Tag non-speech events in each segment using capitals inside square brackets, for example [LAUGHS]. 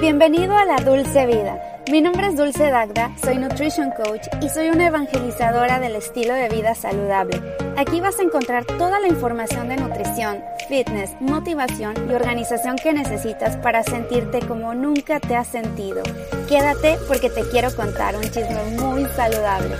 Bienvenido a la Dulce Vida. Mi nombre es Dulce Dagda, soy Nutrition Coach y soy una evangelizadora del estilo de vida saludable. Aquí vas a encontrar toda la información de nutrición, fitness, motivación y organización que necesitas para sentirte como nunca te has sentido. Quédate porque te quiero contar un chisme muy saludable.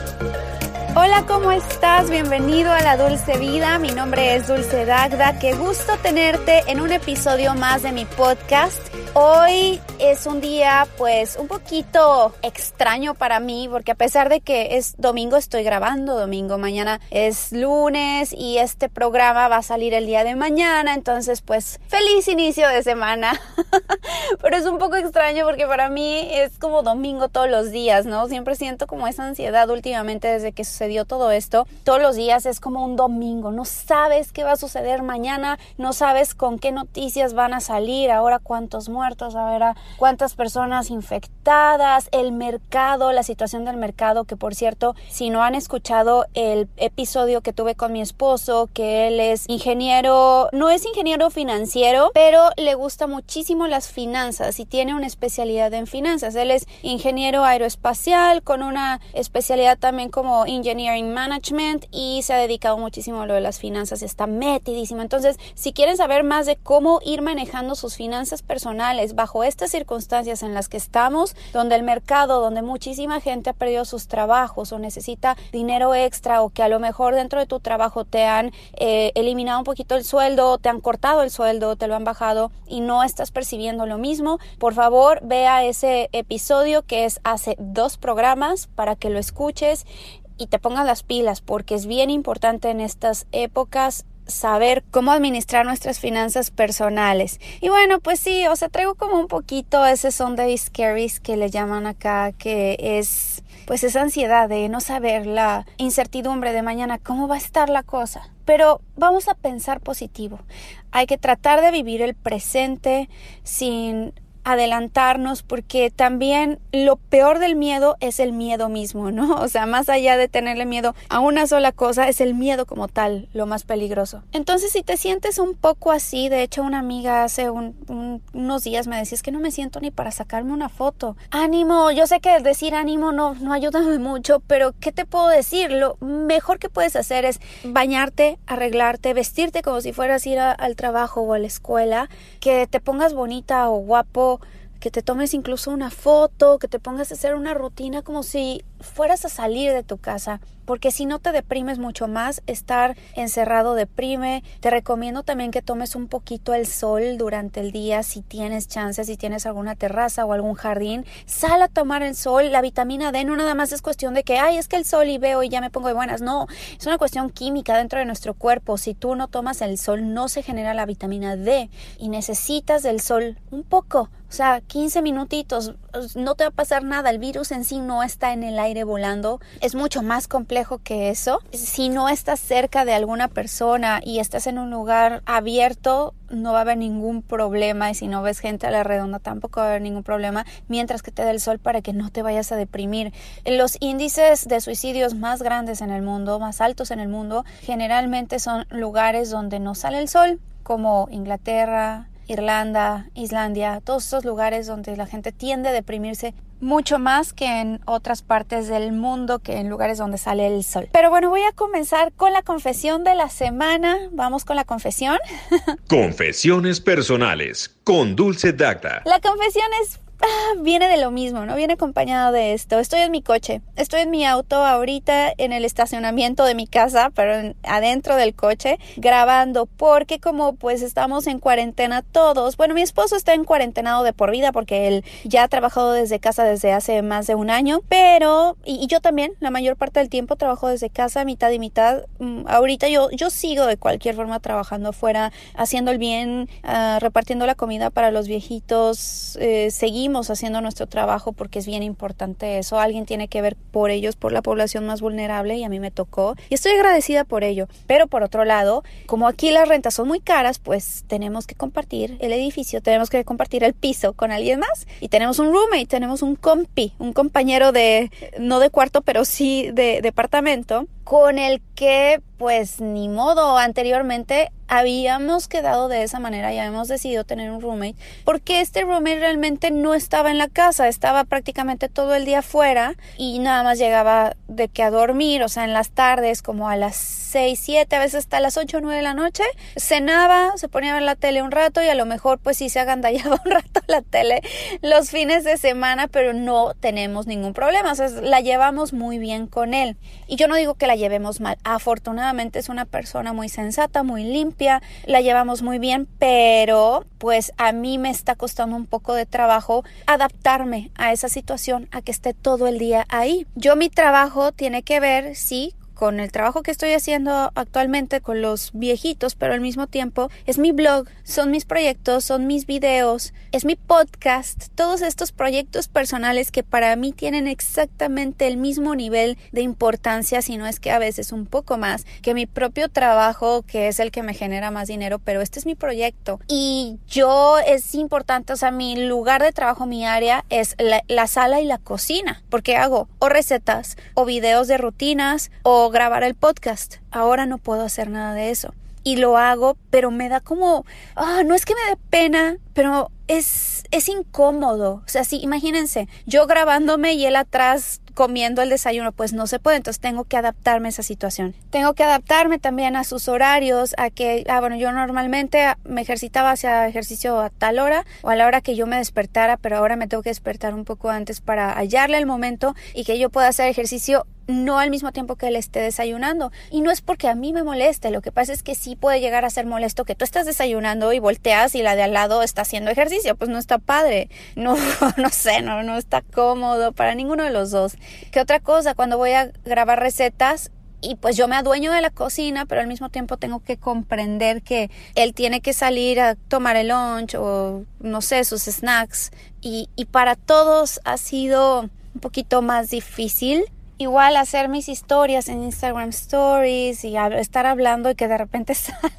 Hola, ¿cómo estás? Bienvenido a la Dulce Vida. Mi nombre es Dulce Dagda. Qué gusto tenerte en un episodio más de mi podcast. Hoy es un día pues un poquito extraño para mí porque a pesar de que es domingo estoy grabando domingo, mañana es lunes y este programa va a salir el día de mañana, entonces pues feliz inicio de semana. [LAUGHS] Pero es un poco extraño porque para mí es como domingo todos los días, ¿no? Siempre siento como esa ansiedad últimamente desde que sucedió todo esto. Todos los días es como un domingo, no sabes qué va a suceder mañana, no sabes con qué noticias van a salir, ahora cuántos muertos, ahora cuántas personas infectadas, el mercado, la situación del mercado, que por cierto, si no han escuchado el episodio que tuve con mi esposo, que él es ingeniero, no es ingeniero financiero, pero le gusta muchísimo las finanzas y tiene una especialidad en finanzas. Él es ingeniero aeroespacial con una especialidad también como engineering management y se ha dedicado muchísimo a lo de las finanzas, está metidísimo. Entonces, si quieren saber más de cómo ir manejando sus finanzas personales bajo estas circunstancias en las que estamos, donde el mercado, donde muchísima gente ha perdido sus trabajos o necesita dinero extra o que a lo mejor dentro de tu trabajo te han eh, eliminado un poquito el sueldo, te han cortado el sueldo, te lo han bajado y no estás percibiendo lo mismo, por favor vea ese episodio que es hace dos programas para que lo escuches y te pongas las pilas porque es bien importante en estas épocas saber cómo administrar nuestras finanzas personales. Y bueno, pues sí, o sea, traigo como un poquito ese Sunday scaries que le llaman acá, que es pues esa ansiedad de no saber la incertidumbre de mañana, cómo va a estar la cosa. Pero vamos a pensar positivo. Hay que tratar de vivir el presente sin adelantarnos porque también lo peor del miedo es el miedo mismo, ¿no? [LAUGHS] O sea, más allá de tenerle miedo a una sola cosa, es el miedo como tal lo más peligroso. Entonces, si te sientes un poco así, de hecho una amiga hace unos días me decía, es que no me siento ni para sacarme una foto. Ánimo, yo sé que decir ánimo no, no ayuda [LAUGHS] mucho, pero ¿qué te puedo decir? Lo mejor que puedes hacer es bañarte, arreglarte, vestirte como si fueras ir al trabajo o a la escuela, que te pongas bonita o guapo que te tomes incluso una foto, que te pongas a hacer una rutina como si fueras a salir de tu casa, porque si no te deprimes mucho más, estar encerrado deprime. Te recomiendo también que tomes un poquito el sol durante el día si tienes chances, si tienes alguna terraza o algún jardín, sal a tomar el sol. La vitamina D no nada más es cuestión de que, ay, es que el sol y veo y ya me pongo de buenas. No, es una cuestión química dentro de nuestro cuerpo. Si tú no tomas el sol, no se genera la vitamina D y necesitas del sol un poco. O sea, 15 minutitos, no te va a pasar nada. El virus en sí no está en el aire volando. Es mucho más complejo que eso. Si no estás cerca de alguna persona y estás en un lugar abierto, no va a haber ningún problema. Y si no ves gente a la redonda, tampoco va a haber ningún problema. Mientras que te dé el sol para que no te vayas a deprimir. Los índices de suicidios más grandes en el mundo, más altos en el mundo, generalmente son lugares donde no sale el sol, como Inglaterra, Irlanda, Islandia, todos esos lugares donde la gente tiende a deprimirse mucho más que en otras partes del mundo, que en lugares donde sale el sol. Pero bueno, voy a comenzar con la confesión de la semana. Vamos con la confesión. [LAUGHS] Confesiones personales con Dulce Dacta. La confesión es ah, viene de lo mismo, ¿no? Viene acompañado de esto. Estoy en mi coche, estoy en mi auto ahorita en el estacionamiento de mi casa, pero adentro del coche, grabando, porque como pues estamos en cuarentena todos, bueno, mi esposo está en cuarentenado de por vida porque él ya ha trabajado desde casa desde hace más de un año, pero, y, yo también, la mayor parte del tiempo trabajo desde casa, mitad y mitad. Mm, ahorita yo, yo sigo de cualquier forma trabajando afuera, haciendo el bien, uh, repartiendo la comida para los viejitos, eh, seguimos haciendo nuestro trabajo porque es bien importante eso. Alguien tiene que ver por ellos, por la población más vulnerable y a mí me tocó. Y estoy agradecida por ello. Pero por otro lado, como aquí las rentas son muy caras, pues tenemos que compartir el edificio, tenemos que compartir el piso con alguien más. Y tenemos un roommate, tenemos un compi, un compañero de, no de cuarto, pero sí de departamento, con el que pues ni modo, anteriormente habíamos quedado de esa manera y habíamos decidido tener un roommate porque este roommate realmente no estaba en la casa, estaba prácticamente todo el día fuera y nada más llegaba de que a dormir, o sea, en las tardes como a las 6, 7, a veces hasta las 8 o 9 de la noche, cenaba, se ponía a ver la tele un rato y a lo mejor pues sí se agandallaba [LAUGHS] un rato la tele los fines de semana, pero no tenemos ningún problema, o sea, la llevamos muy bien con él. Y yo no digo que la llevemos mal, afortunadamente es una persona muy sensata, muy limpia, la llevamos muy bien, pero pues a mí me está costando un poco de trabajo adaptarme a esa situación, a que esté todo el día ahí. Yo mi trabajo tiene que ver, sí, con el trabajo que estoy haciendo actualmente con los viejitos, pero al mismo tiempo es mi blog, son mis proyectos, son mis videos, es mi podcast, todos estos proyectos personales que para mí tienen exactamente el mismo nivel de importancia, si no es que a veces un poco más, que mi propio trabajo, que es el que me genera más dinero, pero este es mi proyecto. Y yo es importante, o sea, mi lugar de trabajo, mi área es la, la sala y la cocina, porque hago o recetas o videos de rutinas o grabar el podcast. Ahora no puedo hacer nada de eso. Y lo hago, pero me da como, ah, no es que me dé pena, pero es, es incómodo. O sea, sí, imagínense, yo grabándome y él atrás comiendo el desayuno, pues no se puede, entonces tengo que adaptarme a esa situación. Tengo que adaptarme también a sus horarios, a que, ah, bueno, yo normalmente me ejercitaba hacia ejercicio a tal hora o a la hora que yo me despertara, pero ahora me tengo que despertar un poco antes para hallarle el momento y que yo pueda hacer ejercicio no al mismo tiempo que él esté desayunando. Y no es porque a mí me moleste, lo que pasa es que sí puede llegar a ser molesto que tú estás desayunando y volteas y la de al lado está haciendo ejercicio, pues no está padre, no, [LAUGHS] no sé, no, no está cómodo para ninguno de los dos. ¿Qué otra cosa? Cuando voy a grabar recetas, y pues yo me adueño de la cocina, pero al mismo tiempo tengo que comprender que él tiene que salir a tomar el lunch o no sé, sus snacks. Y, y para todos ha sido un poquito más difícil igual hacer mis historias en Instagram Stories y estar hablando y que de repente [LAUGHS] salga,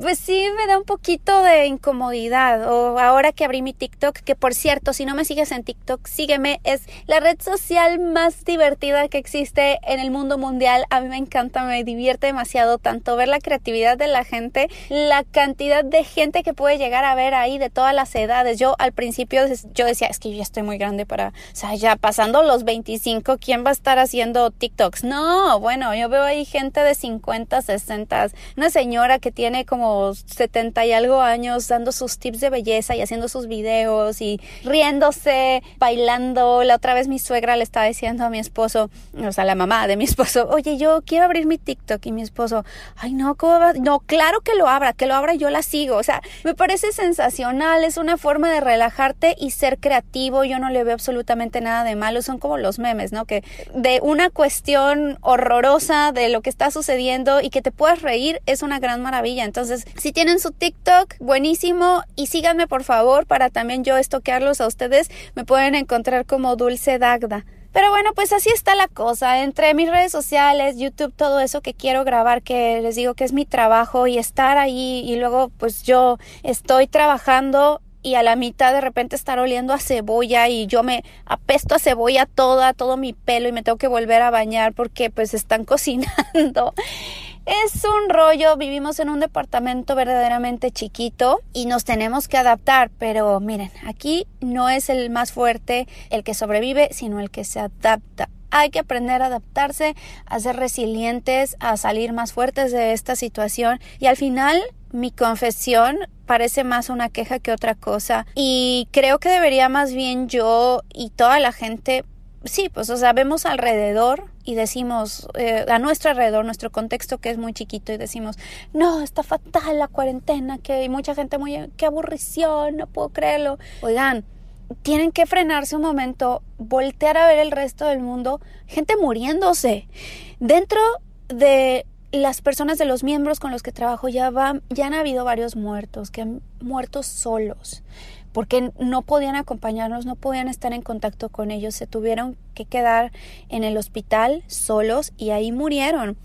pues sí me da un poquito de incomodidad. O ahora que abrí mi TikTok, que por cierto, si no me sigues en TikTok, sígueme, es la red social más divertida que existe en el mundo mundial. A mí me encanta, me divierte demasiado tanto ver la creatividad de la gente, la cantidad de gente que puede llegar a ver ahí de todas las edades. Yo al principio yo decía, es que yo ya estoy muy grande para, o sea, ya pasando los 25, va a estar haciendo TikToks? No, bueno, yo veo ahí gente de 50, 60, una señora que tiene como 70 y algo años dando sus tips de belleza y haciendo sus videos y riéndose, bailando. La otra vez mi suegra le estaba diciendo a mi esposo, o sea, la mamá de mi [LAUGHS] esposo, oye, yo quiero abrir mi TikTok y mi esposo, ay, no, ¿cómo va? No, claro que lo abra, que lo abra yo la sigo. O sea, me parece sensacional, es una forma de relajarte y ser creativo. Yo no le veo absolutamente nada de malo, son como los memes, ¿no? Que de una cuestión horrorosa de lo que está sucediendo y que te puedas reír es una gran maravilla. Entonces, si tienen su TikTok, buenísimo y síganme por favor para también yo estoquearlos a ustedes. Me pueden encontrar como Dulce Dagda. Pero bueno, pues así está la cosa. Entre mis redes sociales, YouTube, todo eso que quiero grabar, que les digo que es mi trabajo y estar ahí y luego pues yo estoy trabajando y a la mitad de repente estar oliendo a cebolla y yo me apesto a cebolla toda, todo mi pelo y me tengo que volver a bañar porque pues están [LAUGHS] cocinando. Es un rollo, vivimos en un departamento verdaderamente chiquito y nos tenemos que adaptar, pero miren, aquí no es el más fuerte el que sobrevive, sino el que se adapta. Hay que aprender a adaptarse, a ser resilientes, a salir más fuertes de esta situación y al final mi confesión parece más una queja que otra cosa y creo que debería más bien yo y toda la gente sí, pues o sea, vemos alrededor y decimos eh, a nuestro alrededor, nuestro contexto que es muy chiquito y decimos, no, está fatal la cuarentena, que hay mucha gente muy, qué aburrición, no puedo creerlo. Oigan, tienen que frenarse un momento, voltear a ver el resto del mundo, gente muriéndose. Dentro de las personas de los miembros con los que trabajo ya, van, ya han habido varios muertos, que han muerto solos, porque no podían acompañarnos, no podían estar en contacto con ellos, se tuvieron que quedar en el hospital solos y ahí murieron.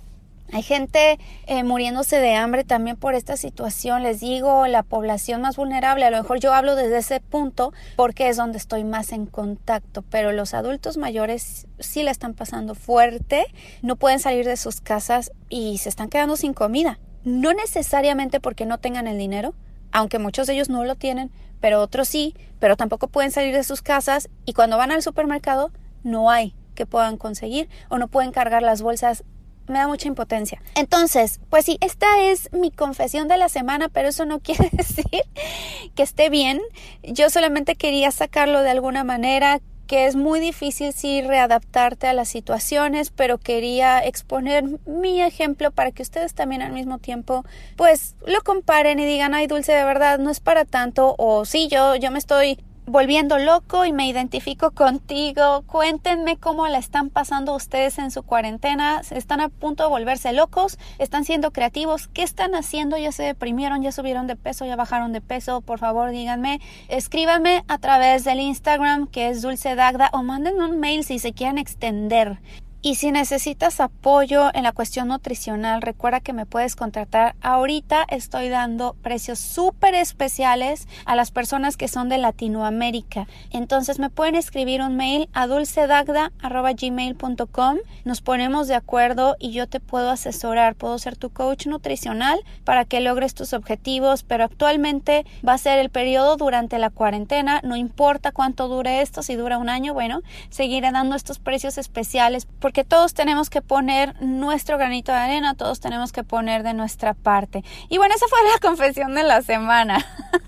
Hay gente eh, muriéndose de hambre también por esta situación. Les digo, la población más vulnerable, a lo mejor yo hablo desde ese punto porque es donde estoy más en contacto, pero los adultos mayores sí la están pasando fuerte, no pueden salir de sus casas y se están quedando sin comida no necesariamente porque no tengan el dinero, aunque muchos de ellos no lo tienen, pero otros sí, pero tampoco pueden salir de sus casas y cuando van al supermercado no hay que puedan conseguir o no pueden cargar las bolsas me da mucha impotencia. Entonces, pues sí, esta es mi confesión de la semana, pero eso no [LAUGHS] quiere decir que esté bien. Yo solamente quería sacarlo de alguna manera que es muy difícil sí readaptarte a las situaciones, pero quería exponer mi ejemplo para que ustedes también al mismo tiempo pues lo comparen y digan, ay Dulce, de verdad no es para tanto o sí, yo, yo me estoy volviendo loco y me identifico contigo. Cuéntenme cómo la están pasando ustedes en su cuarentena. ¿Están a punto de volverse locos? ¿Están siendo creativos? ¿Qué están haciendo? ¿Ya se deprimieron? ¿Ya subieron de peso? ¿Ya bajaron de peso? Por favor, díganme. Escríbanme a través del Instagram que es Dulce Dagda o manden un mail si se quieren extender. Y si necesitas apoyo en la cuestión nutricional, recuerda que me puedes contratar. Ahorita estoy dando precios súper especiales a las personas que son de Latinoamérica. Entonces me pueden escribir un mail a dulcedagda.gmail.com. Nos ponemos de acuerdo y yo te puedo asesorar. Puedo ser tu coach nutricional para que logres tus objetivos, pero actualmente va a ser el periodo durante la cuarentena. No importa cuánto dure esto, si dura un año, bueno, seguiré dando estos precios especiales porque todos tenemos que poner nuestro granito de arena, todos tenemos que poner de nuestra parte. Y bueno, esa fue la [LAUGHS] confesión de la semana.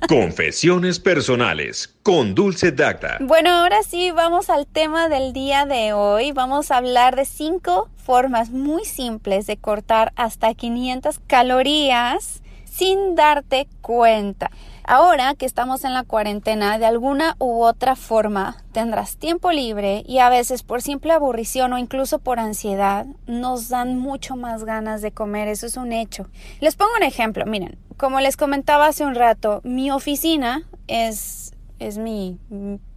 Confesiones personales con Dulce Dacta. Bueno, ahora sí vamos al tema del día de hoy. Vamos a hablar de cinco formas muy simples de cortar hasta 500 calorías sin darte cuenta. Ahora que estamos en la cuarentena, de alguna u otra forma tendrás tiempo libre y a veces por simple aburrición o incluso por ansiedad nos dan mucho más ganas de comer, eso es un hecho. Les pongo un ejemplo, miren, como les comentaba hace un rato, mi oficina es, es mi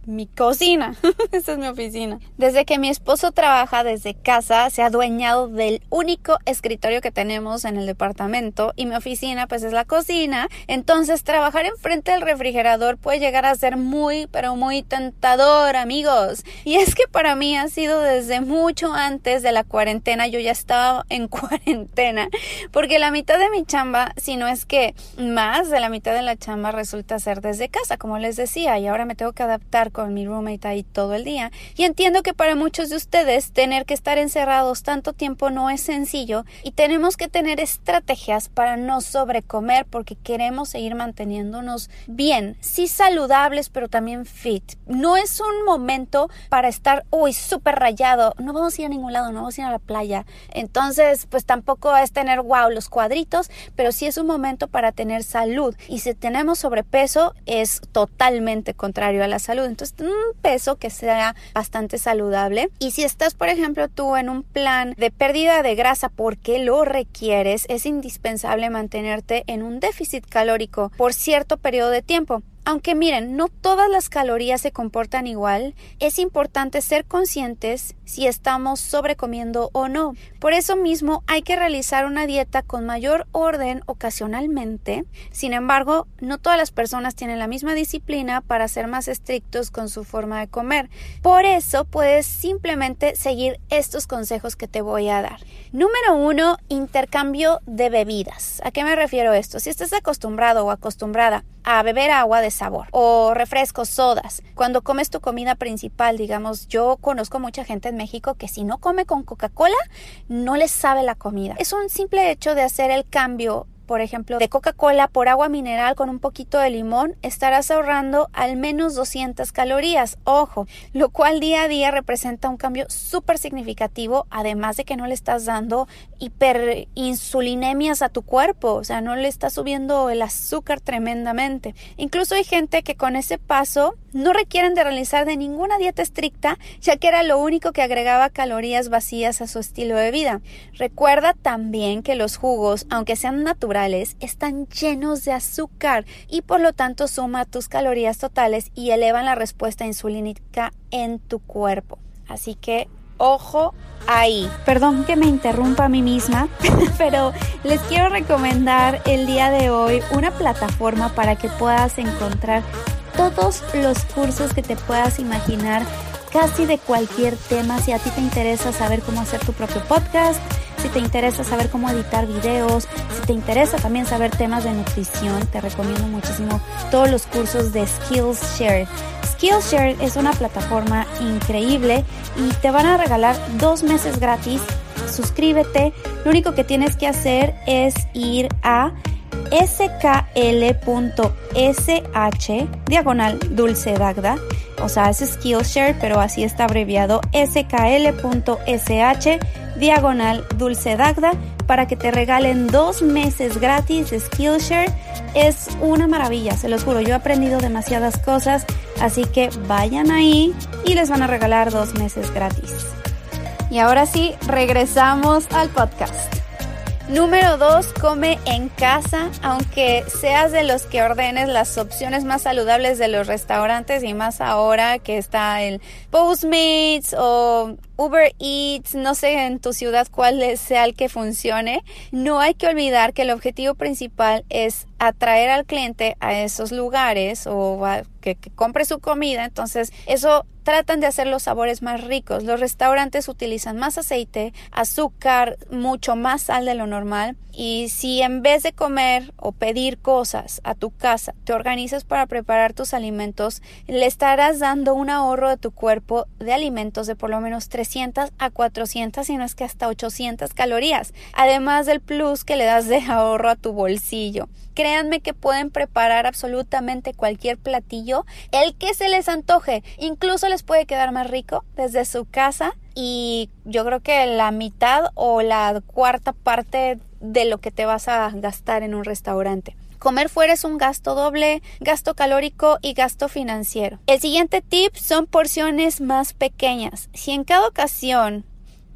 mi cocina. [LAUGHS] Esta es mi oficina. Desde que mi esposo trabaja desde casa, se ha adueñado del único escritorio que tenemos en el departamento y mi oficina pues es la cocina. Entonces trabajar enfrente del refrigerador puede llegar a ser muy pero muy tentador amigos. Y es que para mí ha sido desde mucho antes de la cuarentena. Yo ya estaba en [LAUGHS] cuarentena porque la mitad de mi chamba, si no es que más de la mitad de la chamba resulta ser desde casa, como les decía, y ahora me tengo que adaptar con mi roommate ahí todo el día. Y entiendo que para muchos de ustedes tener que estar encerrados tanto tiempo no es sencillo y tenemos que tener estrategias para no sobrecomer porque queremos seguir manteniéndonos bien, sí saludables, pero también fit. No es un momento para estar, uy, súper rayado, no vamos a ir a ningún lado, no vamos a ir a la playa. Entonces, pues tampoco es tener, wow, los cuadritos, pero sí es un momento para tener salud. Y si tenemos sobrepeso, es totalmente contrario a la salud. Entonces, un peso que sea bastante saludable. Y si estás, por ejemplo, tú en un plan de pérdida de grasa porque lo requieres, es indispensable mantenerte en un déficit calórico por cierto periodo de tiempo. Aunque miren, no todas las calorías se comportan igual, es importante ser conscientes si estamos sobrecomiendo o no. Por eso mismo hay que realizar una dieta con mayor orden ocasionalmente. Sin embargo, no todas las personas tienen la misma disciplina para ser más estrictos con su forma de comer. Por eso puedes simplemente seguir estos consejos que te voy a dar. Número uno, intercambio de bebidas. ¿A qué me refiero esto? Si estás acostumbrado o acostumbrada a beber agua de sabor o refrescos, sodas. Cuando comes tu comida principal, digamos, yo conozco mucha gente en México que si no come con Coca-Cola, no les sabe la comida. Es un simple hecho de hacer el cambio por ejemplo, de Coca-Cola por agua mineral con un poquito de limón, estarás ahorrando al menos 200 calorías, ojo, lo cual día a día representa un cambio súper significativo, además de que no le estás dando hiperinsulinemias a tu cuerpo, o sea, no le estás subiendo el azúcar tremendamente. Incluso hay gente que con ese paso no requieren de realizar de ninguna dieta estricta, ya que era lo único que agregaba calorías vacías a su estilo de vida. Recuerda también que los jugos, aunque sean naturales, están llenos de azúcar y por lo tanto suma tus calorías totales y elevan la respuesta insulínica en tu cuerpo. Así que ojo ahí. Perdón que me interrumpa a mí misma, [LAUGHS] pero les quiero recomendar el día de hoy una plataforma para que puedas encontrar todos los cursos que te puedas imaginar casi de cualquier tema. Si a ti te interesa saber cómo hacer tu propio podcast, si te interesa saber cómo editar videos, si te interesa también saber temas de nutrición, te recomiendo muchísimo todos los cursos de Skillshare. Skillshare es una plataforma increíble y te van a regalar dos meses gratis. Suscríbete. Lo único que tienes que hacer es ir a skl.sh diagonal dulce dagda. O sea es Skillshare pero así está abreviado. Skl.sh diagonal dulce dagda. Para que te regalen dos meses gratis de Skillshare es una maravilla se los juro. Yo he aprendido demasiadas cosas así que vayan ahí y les van a regalar dos meses gratis. Y ahora sí regresamos al podcast Número 2, come en casa, aunque seas de los que ordenes las opciones más saludables de los restaurantes y más ahora que está el Postmates o Uber Eats, no sé en tu ciudad cuál sea el que funcione, no hay que olvidar que el objetivo principal es atraer al cliente a esos lugares o que, que, compre su comida. Entonces, eso tratan de hacer los sabores más ricos. Los restaurantes utilizan más aceite, azúcar, mucho más sal de lo normal. Y si en vez de comer o pedir cosas a tu casa, te organizas para preparar tus alimentos, le estarás dando un ahorro de tu cuerpo de alimentos de por lo menos 300 a 400, si no es que hasta 800 calorías, además del plus que le das de ahorro a tu bolsillo. Créanme que pueden preparar absolutamente cualquier platillo, el que se les antoje, incluso les puede quedar más rico desde su casa y yo creo que la mitad o la cuarta parte de lo que te vas a gastar en un restaurante. Comer fuera es un gasto doble, gasto calórico y gasto financiero. El siguiente tip son porciones más pequeñas. Si en cada ocasión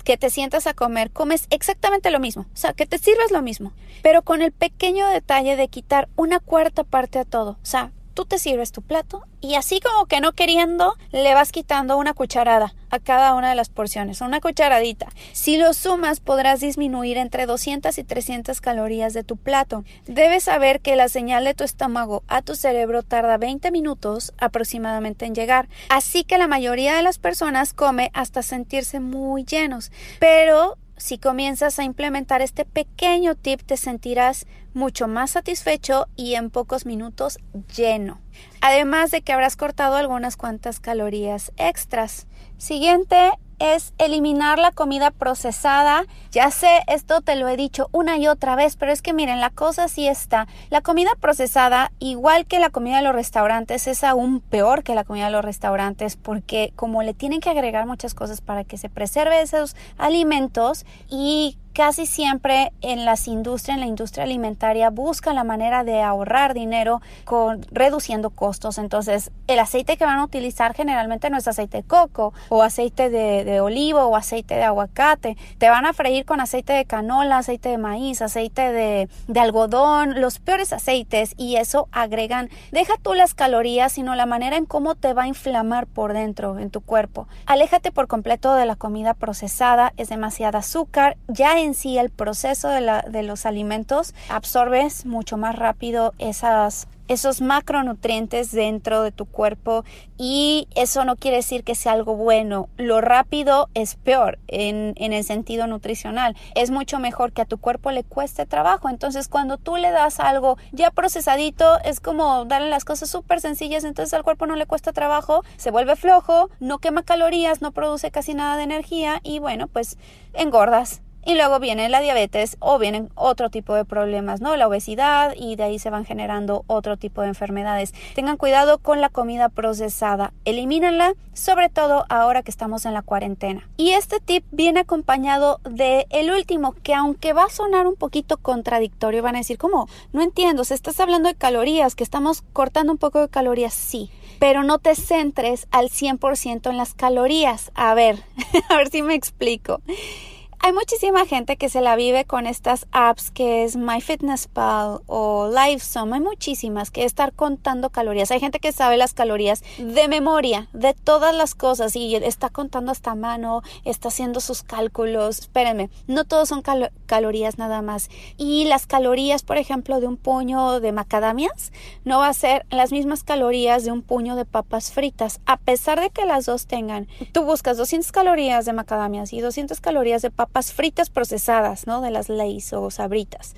que te sientas a comer, comes exactamente lo mismo, o sea, que te sirvas lo mismo, pero con el pequeño detalle de quitar una cuarta parte a todo, o sea, tú te sirves tu plato y así como que no queriendo le vas quitando una cucharada a cada una de las porciones, una cucharadita. Si lo sumas podrás disminuir entre 200 y 300 calorías de tu plato. Debes saber que la señal de tu estómago a tu cerebro tarda 20 minutos aproximadamente en llegar, así que la mayoría de las personas come hasta sentirse muy llenos, pero si comienzas a implementar este pequeño tip te sentirás mucho más satisfecho y en pocos minutos lleno. Además de que habrás cortado algunas cuantas calorías extras. Siguiente es eliminar la comida procesada. Ya sé, esto te lo he dicho una y otra vez, pero es que miren, la cosa sí está. La comida procesada, igual que la comida de los restaurantes, es aún peor que la comida de los restaurantes porque como le tienen que agregar muchas cosas para que se preserve esos alimentos y casi siempre en las industrias, en la industria alimentaria, buscan la manera de ahorrar dinero con reduciendo costos. Entonces, el aceite que van a utilizar generalmente no es aceite de coco o aceite de, olivo o aceite de aguacate. Te van a freír con aceite de canola, aceite de maíz, aceite de, de algodón, los peores aceites y eso agregan, deja tú las calorías, sino la manera en cómo te va a inflamar por dentro en tu cuerpo. Aléjate por completo de la comida procesada, es demasiada azúcar, ya en sí el proceso de, la, de los alimentos absorbes mucho más rápido esas esos macronutrientes dentro de tu cuerpo y eso no quiere decir que sea algo bueno. Lo rápido es peor en, en, el sentido nutricional. Es mucho mejor que a tu cuerpo le cueste trabajo. Entonces cuando tú le das algo ya procesadito es como darle las cosas súper sencillas. Entonces al cuerpo no le cuesta trabajo, se vuelve flojo, no quema calorías, no produce casi nada de energía y bueno pues engordas y luego viene la diabetes o vienen otro tipo de problemas, ¿no? La obesidad y de ahí se van generando otro tipo de enfermedades. Tengan cuidado con la comida procesada, elimínenla, sobre todo ahora que estamos en la cuarentena. Y este tip viene acompañado de el último, que aunque va a sonar un poquito contradictorio, van a decir, ¿cómo? No entiendo, se estás hablando de calorías, que estamos cortando un poco de calorías, sí, pero no te centres al 100% en las calorías. A ver, [LAUGHS] a ver si me explico. Hay muchísima gente que se la vive con estas apps que es MyFitnessPal o LiveSum. Hay muchísimas que estar contando calorías. Hay gente que sabe las calorías de memoria, de todas las cosas y está contando hasta mano, está haciendo sus cálculos. Espérenme, no todos son calorías nada más. Y las calorías, por ejemplo, de un puño de macadamias no va a ser las mismas calorías de un puño de papas fritas. A pesar de que las dos tengan, tú buscas 200 calorías de macadamias y 200 calorías de papas papas fritas procesadas, ¿no? De las Lay's o sabritas.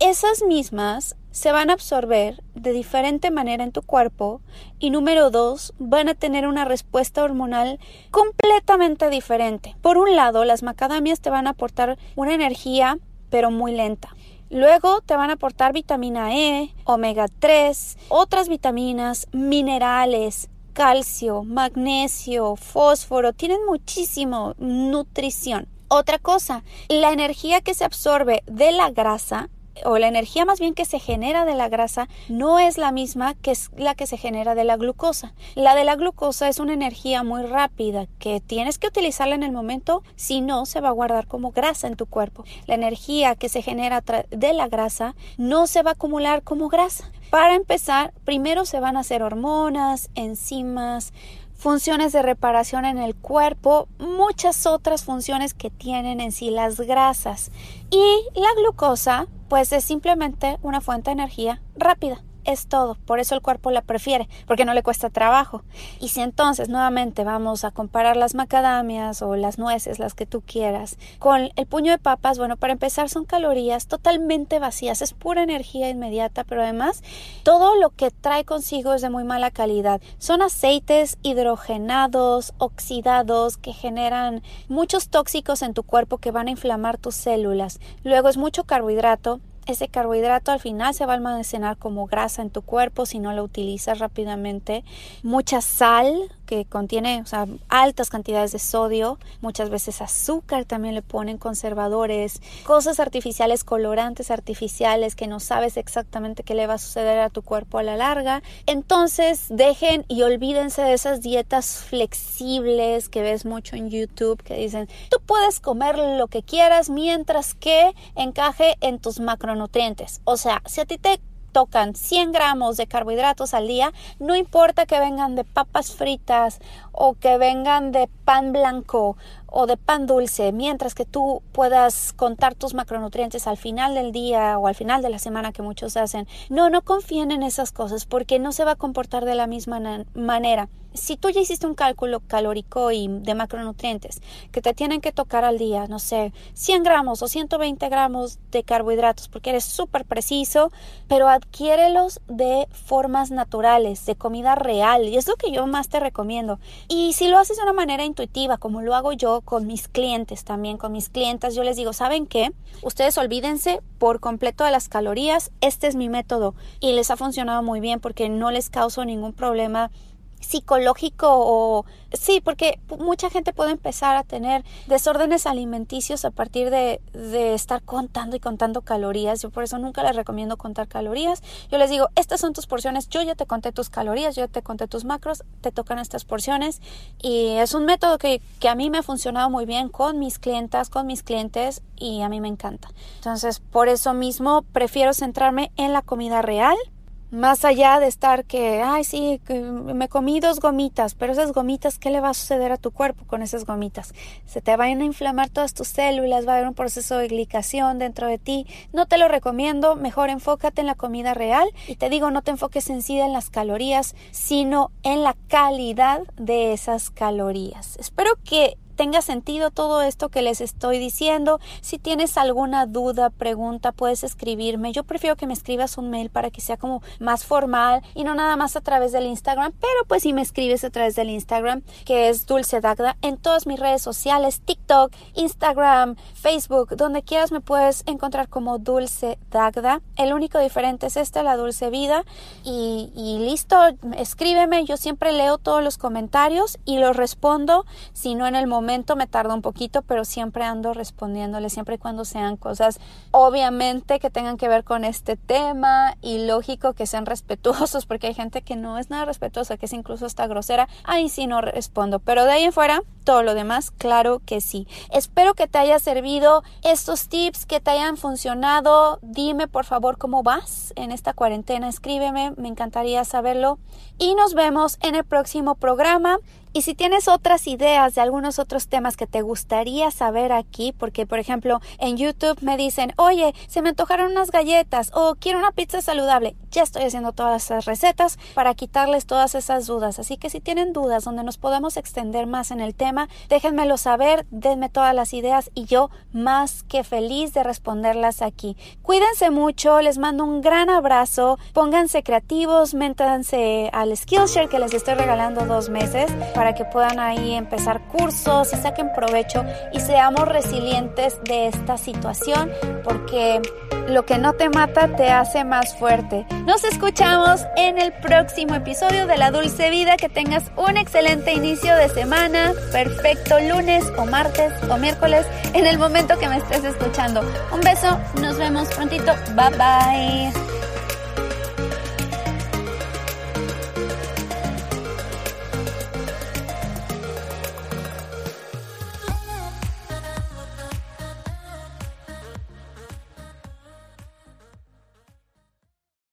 Esas mismas se van a absorber de diferente manera en tu cuerpo y número dos, van a tener una respuesta hormonal completamente diferente. Por un lado, las macadamias te van a aportar una energía pero muy lenta. Luego te van a aportar vitamina E, omega 3, otras vitaminas, minerales, calcio, magnesio, fósforo, tienen muchísimo nutrición. Otra cosa, la energía que se absorbe de la grasa o la energía más bien que se genera de la grasa no es la misma que es la que se genera de la glucosa. La de la glucosa es una energía muy rápida que tienes que utilizarla en el momento, si no se va a guardar como grasa en tu cuerpo. La energía que se genera de la grasa no se va a acumular como grasa. Para empezar, primero se van a hacer hormonas, enzimas, funciones de reparación en el cuerpo, muchas otras funciones que tienen en sí las grasas. Y la glucosa pues es simplemente una fuente de energía rápida es todo. Por eso el cuerpo la prefiere, porque no le cuesta trabajo. Y si entonces nuevamente vamos a comparar las macadamias o las nueces, las que tú quieras, con el puño de papas, bueno, para empezar son calorías totalmente vacías, es pura energía inmediata, pero además todo lo que trae consigo es de muy mala calidad. Son aceites hidrogenados, oxidados, que generan muchos tóxicos en tu cuerpo que van a inflamar tus células. Luego es mucho carbohidrato, ese carbohidrato al final se va a almacenar como grasa en tu cuerpo si no lo utilizas rápidamente. Mucha sal, que contiene altas cantidades de sodio, muchas veces azúcar también le ponen conservadores, cosas artificiales, colorantes artificiales que no sabes exactamente qué le va a suceder a tu cuerpo a la larga. Entonces dejen y olvídense de esas dietas flexibles que ves mucho en YouTube que dicen tú puedes comer lo que quieras mientras que encaje en tus macronutrientes. O sea, si a ti te tocan 100 gramos de carbohidratos al día, no importa que vengan de papas fritas o que vengan de pan blanco o de pan dulce, mientras que tú puedas contar tus macronutrientes al final del día o al final de la semana que muchos hacen. No, no confíen en esas cosas porque no se va a comportar de la misma manera. Si tú ya hiciste un cálculo calórico y de macronutrientes que te tienen que tocar al día, no sé, 100 gramos o 120 gramos de carbohidratos porque eres súper preciso, pero adquiérelos de formas naturales, de comida real y es lo que yo más te recomiendo. Y si lo haces de una manera intuitiva, como lo hago yo con mis clientes también, con mis clientas, yo les digo, ¿saben qué? Ustedes olvídense por completo de las calorías, este es mi método y les ha funcionado muy bien porque no les causo ningún problema psicológico o sí, porque mucha gente puede empezar a tener desórdenes alimenticios a partir de, de, estar contando y contando calorías. Yo por eso nunca les recomiendo contar calorías. Yo les digo, estas son tus porciones, yo ya te conté tus calorías, yo te conté tus macros, te tocan estas porciones y es un método que, que a mí me ha funcionado muy bien con mis clientas, con mis clientes y a mí me encanta. Entonces, por eso mismo prefiero centrarme en la comida real más allá de estar que, ay, sí, me comí dos gomitas, pero esas gomitas, ¿qué le va a suceder a tu cuerpo con esas gomitas? Se te van a inflamar todas tus células, va a haber un proceso de glicación dentro de ti. No te lo recomiendo, mejor enfócate en la comida real y te digo, no te enfoques en sí en las calorías, sino en la calidad de esas calorías. Espero que tenga sentido todo esto que les estoy diciendo. Si tienes alguna duda, pregunta, puedes escribirme. Yo prefiero que me escribas un mail para que sea como más formal y no nada más a través del Instagram, pero pues si me escribes a través del Instagram, que es Dulce Dagda, en todas mis redes sociales, TikTok, Instagram, Facebook, donde quieras me puedes encontrar como Dulce Dagda. El único diferente es este, la Dulce Vida. Y, y listo, escríbeme. Yo siempre leo todos los comentarios y los respondo, si no en el momento me tarda un poquito, pero siempre ando respondiéndole, siempre y cuando sean cosas obviamente que tengan que ver con este tema y lógico que sean [LAUGHS] respetuosos, porque hay gente que no es nada respetuosa, que es incluso hasta grosera, ahí sí no respondo, pero de ahí en fuera, todo lo demás, claro que sí. Espero que te haya servido estos tips, que te hayan funcionado. Dime por favor cómo vas en esta cuarentena, escríbeme, me encantaría saberlo. Y nos vemos en el próximo programa Y si tienes otras ideas de algunos otros temas que te gustaría saber aquí, porque por ejemplo en YouTube me dicen, oye, se me antojaron unas galletas o quiero una pizza saludable, ya estoy haciendo todas esas recetas para quitarles todas esas dudas. Así que si tienen dudas donde nos podamos extender más en el tema, déjenmelo saber, denme todas las ideas y yo más que feliz de responderlas aquí. Cuídense mucho, les mando un gran abrazo, pónganse creativos, métanse al Skillshare que les estoy regalando dos meses para que puedan ahí empezar cursos y saquen provecho y seamos resilientes de esta situación porque lo que no te mata te hace más fuerte. Nos escuchamos en el próximo episodio de La Dulce Vida. Que tengas un excelente inicio de semana, perfecto lunes o martes o miércoles en el momento que me estés escuchando. Un beso, nos vemos prontito. Bye bye.